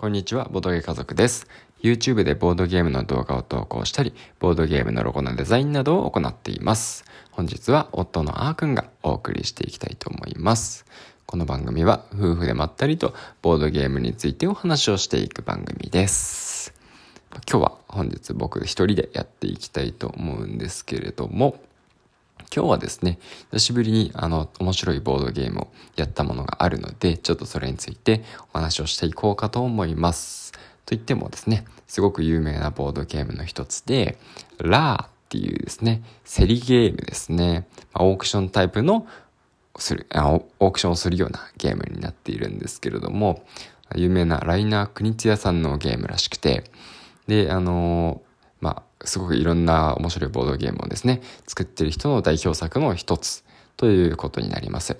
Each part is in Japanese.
こんにちは、ボードゲー家族です。YouTube でボードゲームの動画を投稿したり、ボードゲームのロゴのデザインなどを行っています。本日は夫のあーくんがお送りしていきたいと思います。この番組は夫婦でまったりとボードゲームについてお話をしていく番組です。今日は本日僕一人でやっていきたいと思うんですけれども、今日はですね、久しぶりにあの、面白いボードゲームをやったものがあるので、ちょっとそれについてお話をしていこうかと思います。と言ってもですね、すごく有名なボードゲームの一つで、ラーっていうですね、競りゲームですね。オークションタイプのするあ、オークションをするようなゲームになっているんですけれども、有名なライナー・クニツヤさんのゲームらしくて、で、あのまあ、すごくいろんな面白いボードゲームをですね、作ってる人の代表作の一つということになります。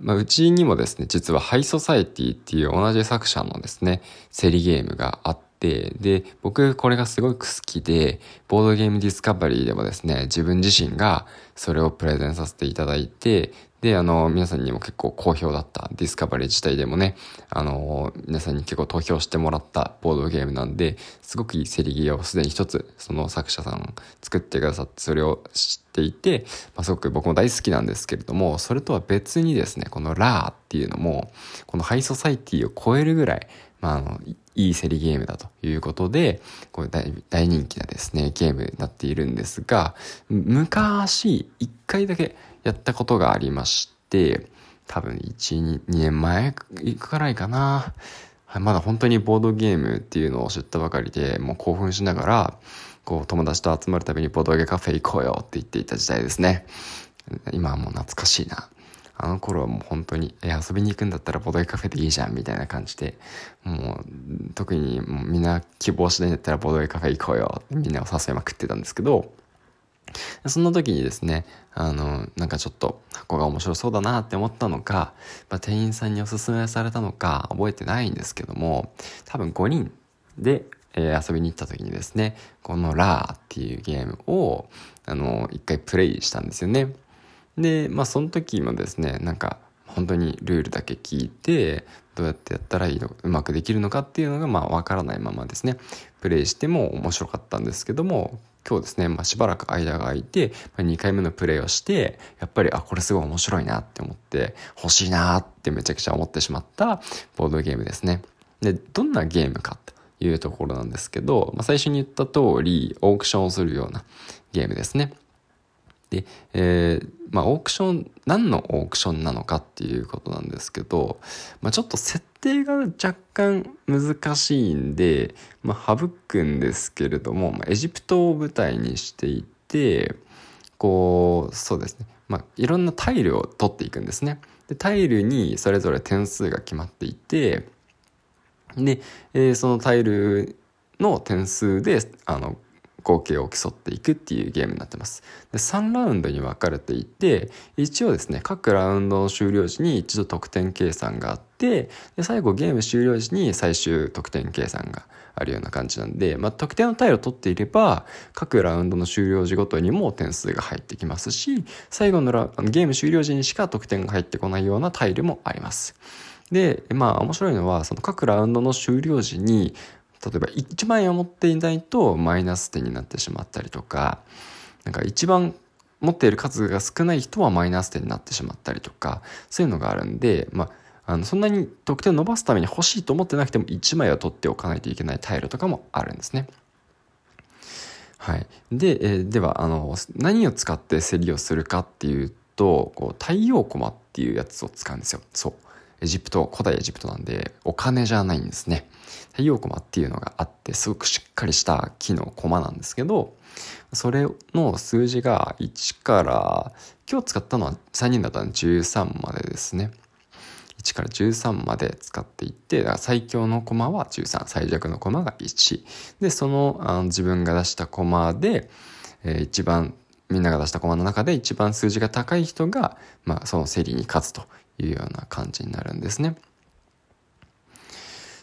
まあ、うちにもですね、実はハイソサエティっていう同じ作者のですね、競りゲームがあって、で、僕これがすごく好きで、ボードゲームディスカバリーでもですね、自分自身がそれをプレゼンさせていただいて、で、あの、皆さんにも結構好評だったディスカバリー自体でもね、あの、皆さんに結構投票してもらったボードゲームなんで、すごくいい競りゲーをすでに一つ、その作者さん作ってくださって、それを知っていて、まあ、すごく僕も大好きなんですけれども、それとは別にですね、このラーっていうのも、このハイソサイティを超えるぐらい、まあ、あの、いい競りゲームだということで、これ大大人気なですね、ゲームになっているんですが、昔、一回だけやったことがありまして、多分1、2年前くらいかな。まだ本当にボードゲームっていうのを知ったばかりで、もう興奮しながら、こう友達と集まるたびにボードゲーカフェ行こうよって言っていた時代ですね。今はもう懐かしいな。あの頃はもう本当に、え、遊びに行くんだったらボドゲカフェでいいじゃん、みたいな感じで、もう、特にもうみんな希望しないんだったらボドゲカフェ行こうよってみんなを誘いまくってたんですけど、そんな時にですね、あの、なんかちょっと箱が面白そうだなって思ったのか、まあ、店員さんにおすすめされたのか覚えてないんですけども、多分5人で、えー、遊びに行った時にですね、このラーっていうゲームを、あの、一回プレイしたんですよね。で、まあその時もですね、なんか本当にルールだけ聞いて、どうやってやったらいいの、うまくできるのかっていうのがまあわからないままですね、プレイしても面白かったんですけども、今日ですね、まあ、しばらく間が空いて、まあ、2回目のプレイをして、やっぱり、あ、これすごい面白いなって思って、欲しいなってめちゃくちゃ思ってしまったボードゲームですね。で、どんなゲームかというところなんですけど、まあ、最初に言った通り、オークションをするようなゲームですね。で、えー、まあ、オークション、何のオークションなのかっていうことなんですけど、まあ、ちょっと設定が若干難しいんで、まあ、省くんですけれども、まあ、エジプトを舞台にしていて、こう、そうですね。まあ、いろんなタイルを取っていくんですね。で、タイルにそれぞれ点数が決まっていて、で、えー、そのタイルの点数で、あの、合計を競っていくっていうゲームになってます。で3ラウンドに分かれていて、一応ですね、各ラウンドの終了時に一度得点計算があって、で最後ゲーム終了時に最終得点計算があるような感じなんで、まあ、得点のタイルを取っていれば、各ラウンドの終了時ごとにも点数が入ってきますし、最後のラゲーム終了時にしか得点が入ってこないようなタイルもあります。で、まあ面白いのは、その各ラウンドの終了時に、例えば1万円を持っていないとマイナス点になってしまったりとか、なんか一番持っている数が少ない人はマイナス点になってしまったりとか、そういうのがあるんで、まあ、あのそんなに得点を伸ばすために欲しいと思ってなくても1枚は取っておかないといけないタイルとかもあるんですね。はい。で、え、では、あの、何を使って競りをするかっていうと、こう、太陽駒っていうやつを使うんですよ。そう。エジプト、古代エジプトなんで、お金じゃないんですね。太陽駒っていうのがあって、すごくしっかりした木の駒なんですけど、それの数字が1から、今日使ったのは3人だったら13までですね。1から13まで使っていって、最強の駒は13、最弱の駒が1。で、そのあの自分が出した駒で、えー、一番、みんなが出した駒の中で一番数字が高い人が、まあ、その競りに勝つというような感じになるんですね。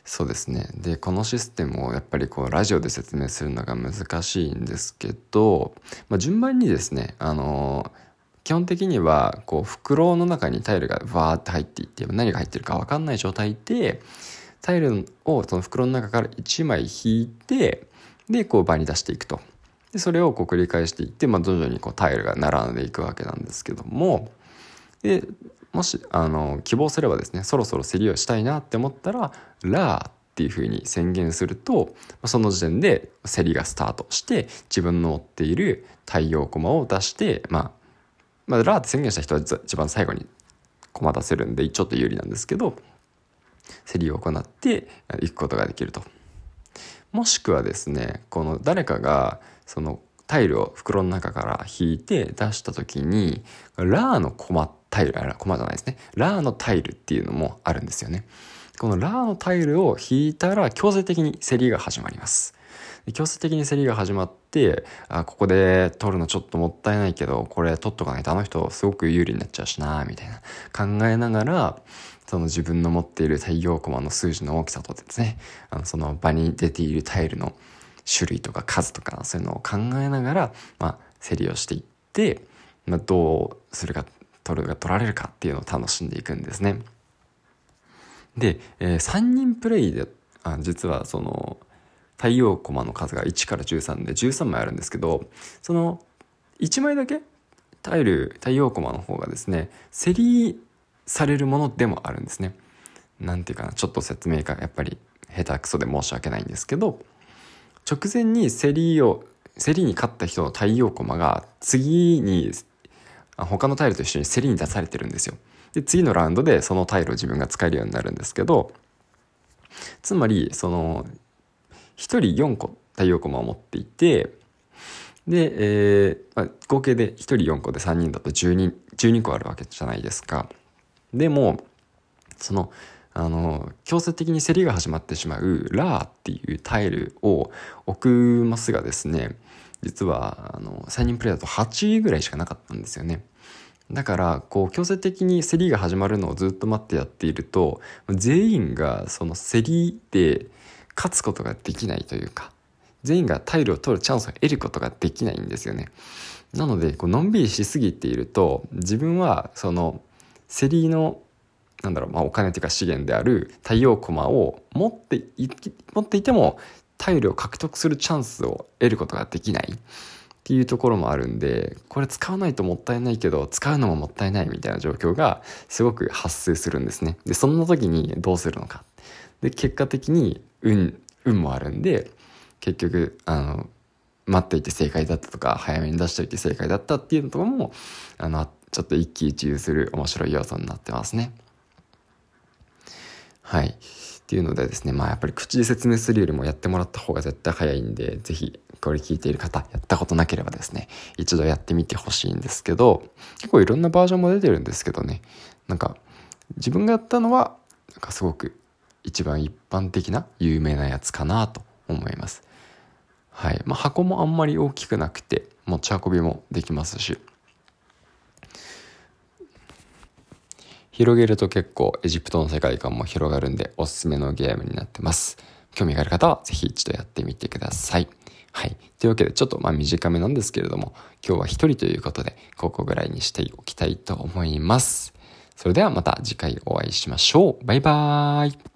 そうですね。で、このシステムをやっぱりこうラジオで説明するのが難しいんですけど、まあ、順番にですね、あの基本的にはこう袋の中にタイルがわーって入っていって何が入ってるか分かんない状態でタイルをその袋の中から1枚引いてでこう場に出していくとでそれをこう繰り返していって、まあ、徐々にこうタイルが並んでいくわけなんですけどもでもしあの希望すればですねそろそろ競りをしたいなって思ったら「ラー」っていうふうに宣言するとその時点で競りがスタートして自分の持っている太陽駒を出して、まあ、まあラーって宣言した人は一番最後に駒出せるんでちょっと有利なんですけど競りを行っていくことができると。もしくはですねこの誰かがそのタイルを袋の中から引いて出した時にラーのコマタイルあコマじゃないですね。ラーのタイルっていうのもあるんですよね。このラーのタイルを引いたら強制的に競りが始まります。強制的に競りが始まってあここで取るのちょっともったいないけどこれ取っとかないとあの人すごく有利になっちゃうしなみたいな。考えながらその自分の持っている太陽コマの数字の大きさとですね。あのその場に出ているタイルの種類とか数とかそういうのを考えながら、まあ、競りをしていって、まあ、どうするか。取るが取られるかっていうのを楽しんでいくんですね。で、えー、3人プレイであ実はその太陽コマの数が1から13で13枚あるんですけどその1枚だけタイル太陽コマの方がですね競りされるものでもあるんですね。なんていうかなちょっと説明がやっぱり下手くそで申し訳ないんですけど直前に競りを競りに勝った人の太陽駒が次に他のタイルと一緒に競りに出されてるんですよ。で次のラウンドでそのタイルを自分が使えるようになるんですけどつまりその1人4個太陽駒を持っていてで、えーまあ、合計で1人4個で3人だと 12, 12個あるわけじゃないですか。でもそのあの強制的に競りが始まってしまうラーっていうタイルを置くマスがですね実はあの3人プレイだと8位ぐらいしかなかったんですよね。だからこう強制的に競りが始まるのをずっと待ってやっていると全員がその競りで勝つことができないというか全員がタイルを取るチャンスを得ることができないんですよね。なのでこうのんびりしすぎていると自分はその競りのなんだろう、まあ、お金というか資源である太陽駒を持ってい持っていてもタイルを獲得するチャンスを得ることができないっていうところもあるんでこれ使わないともったいないけど使うのももったいないみたいな状況がすごく発生するんですね。でそんな時にどうするのか。で結果的に運運もあるんで結局あの待っていて正解だったとか早めに出しておいて正解だったっていうのとかもあのちょっと一喜一憂する面白い要素になってますね。はい。っていうのでですね、まあやっぱり口で説明するよりもやってもらった方が絶対早いんで、ぜひこれ聞いている方、やったことなければですね、一度やってみてほしいんですけど、結構いろんなバージョンも出てるんですけどね、なんか自分がやったのは、なんかすごく一番一般的な有名なやつかなと思います。はい。まあ箱もあんまり大きくなくて、持ち運びもできますし、広げると結構エジプトの世界観も広がるんでおすすめのゲームになってます。興味がある方はぜひ一度やってみてください。はい。というわけでちょっとまあ短めなんですけれども今日は一人ということでここぐらいにしておきたいと思います。それではまた次回お会いしましょう。バイバーイ。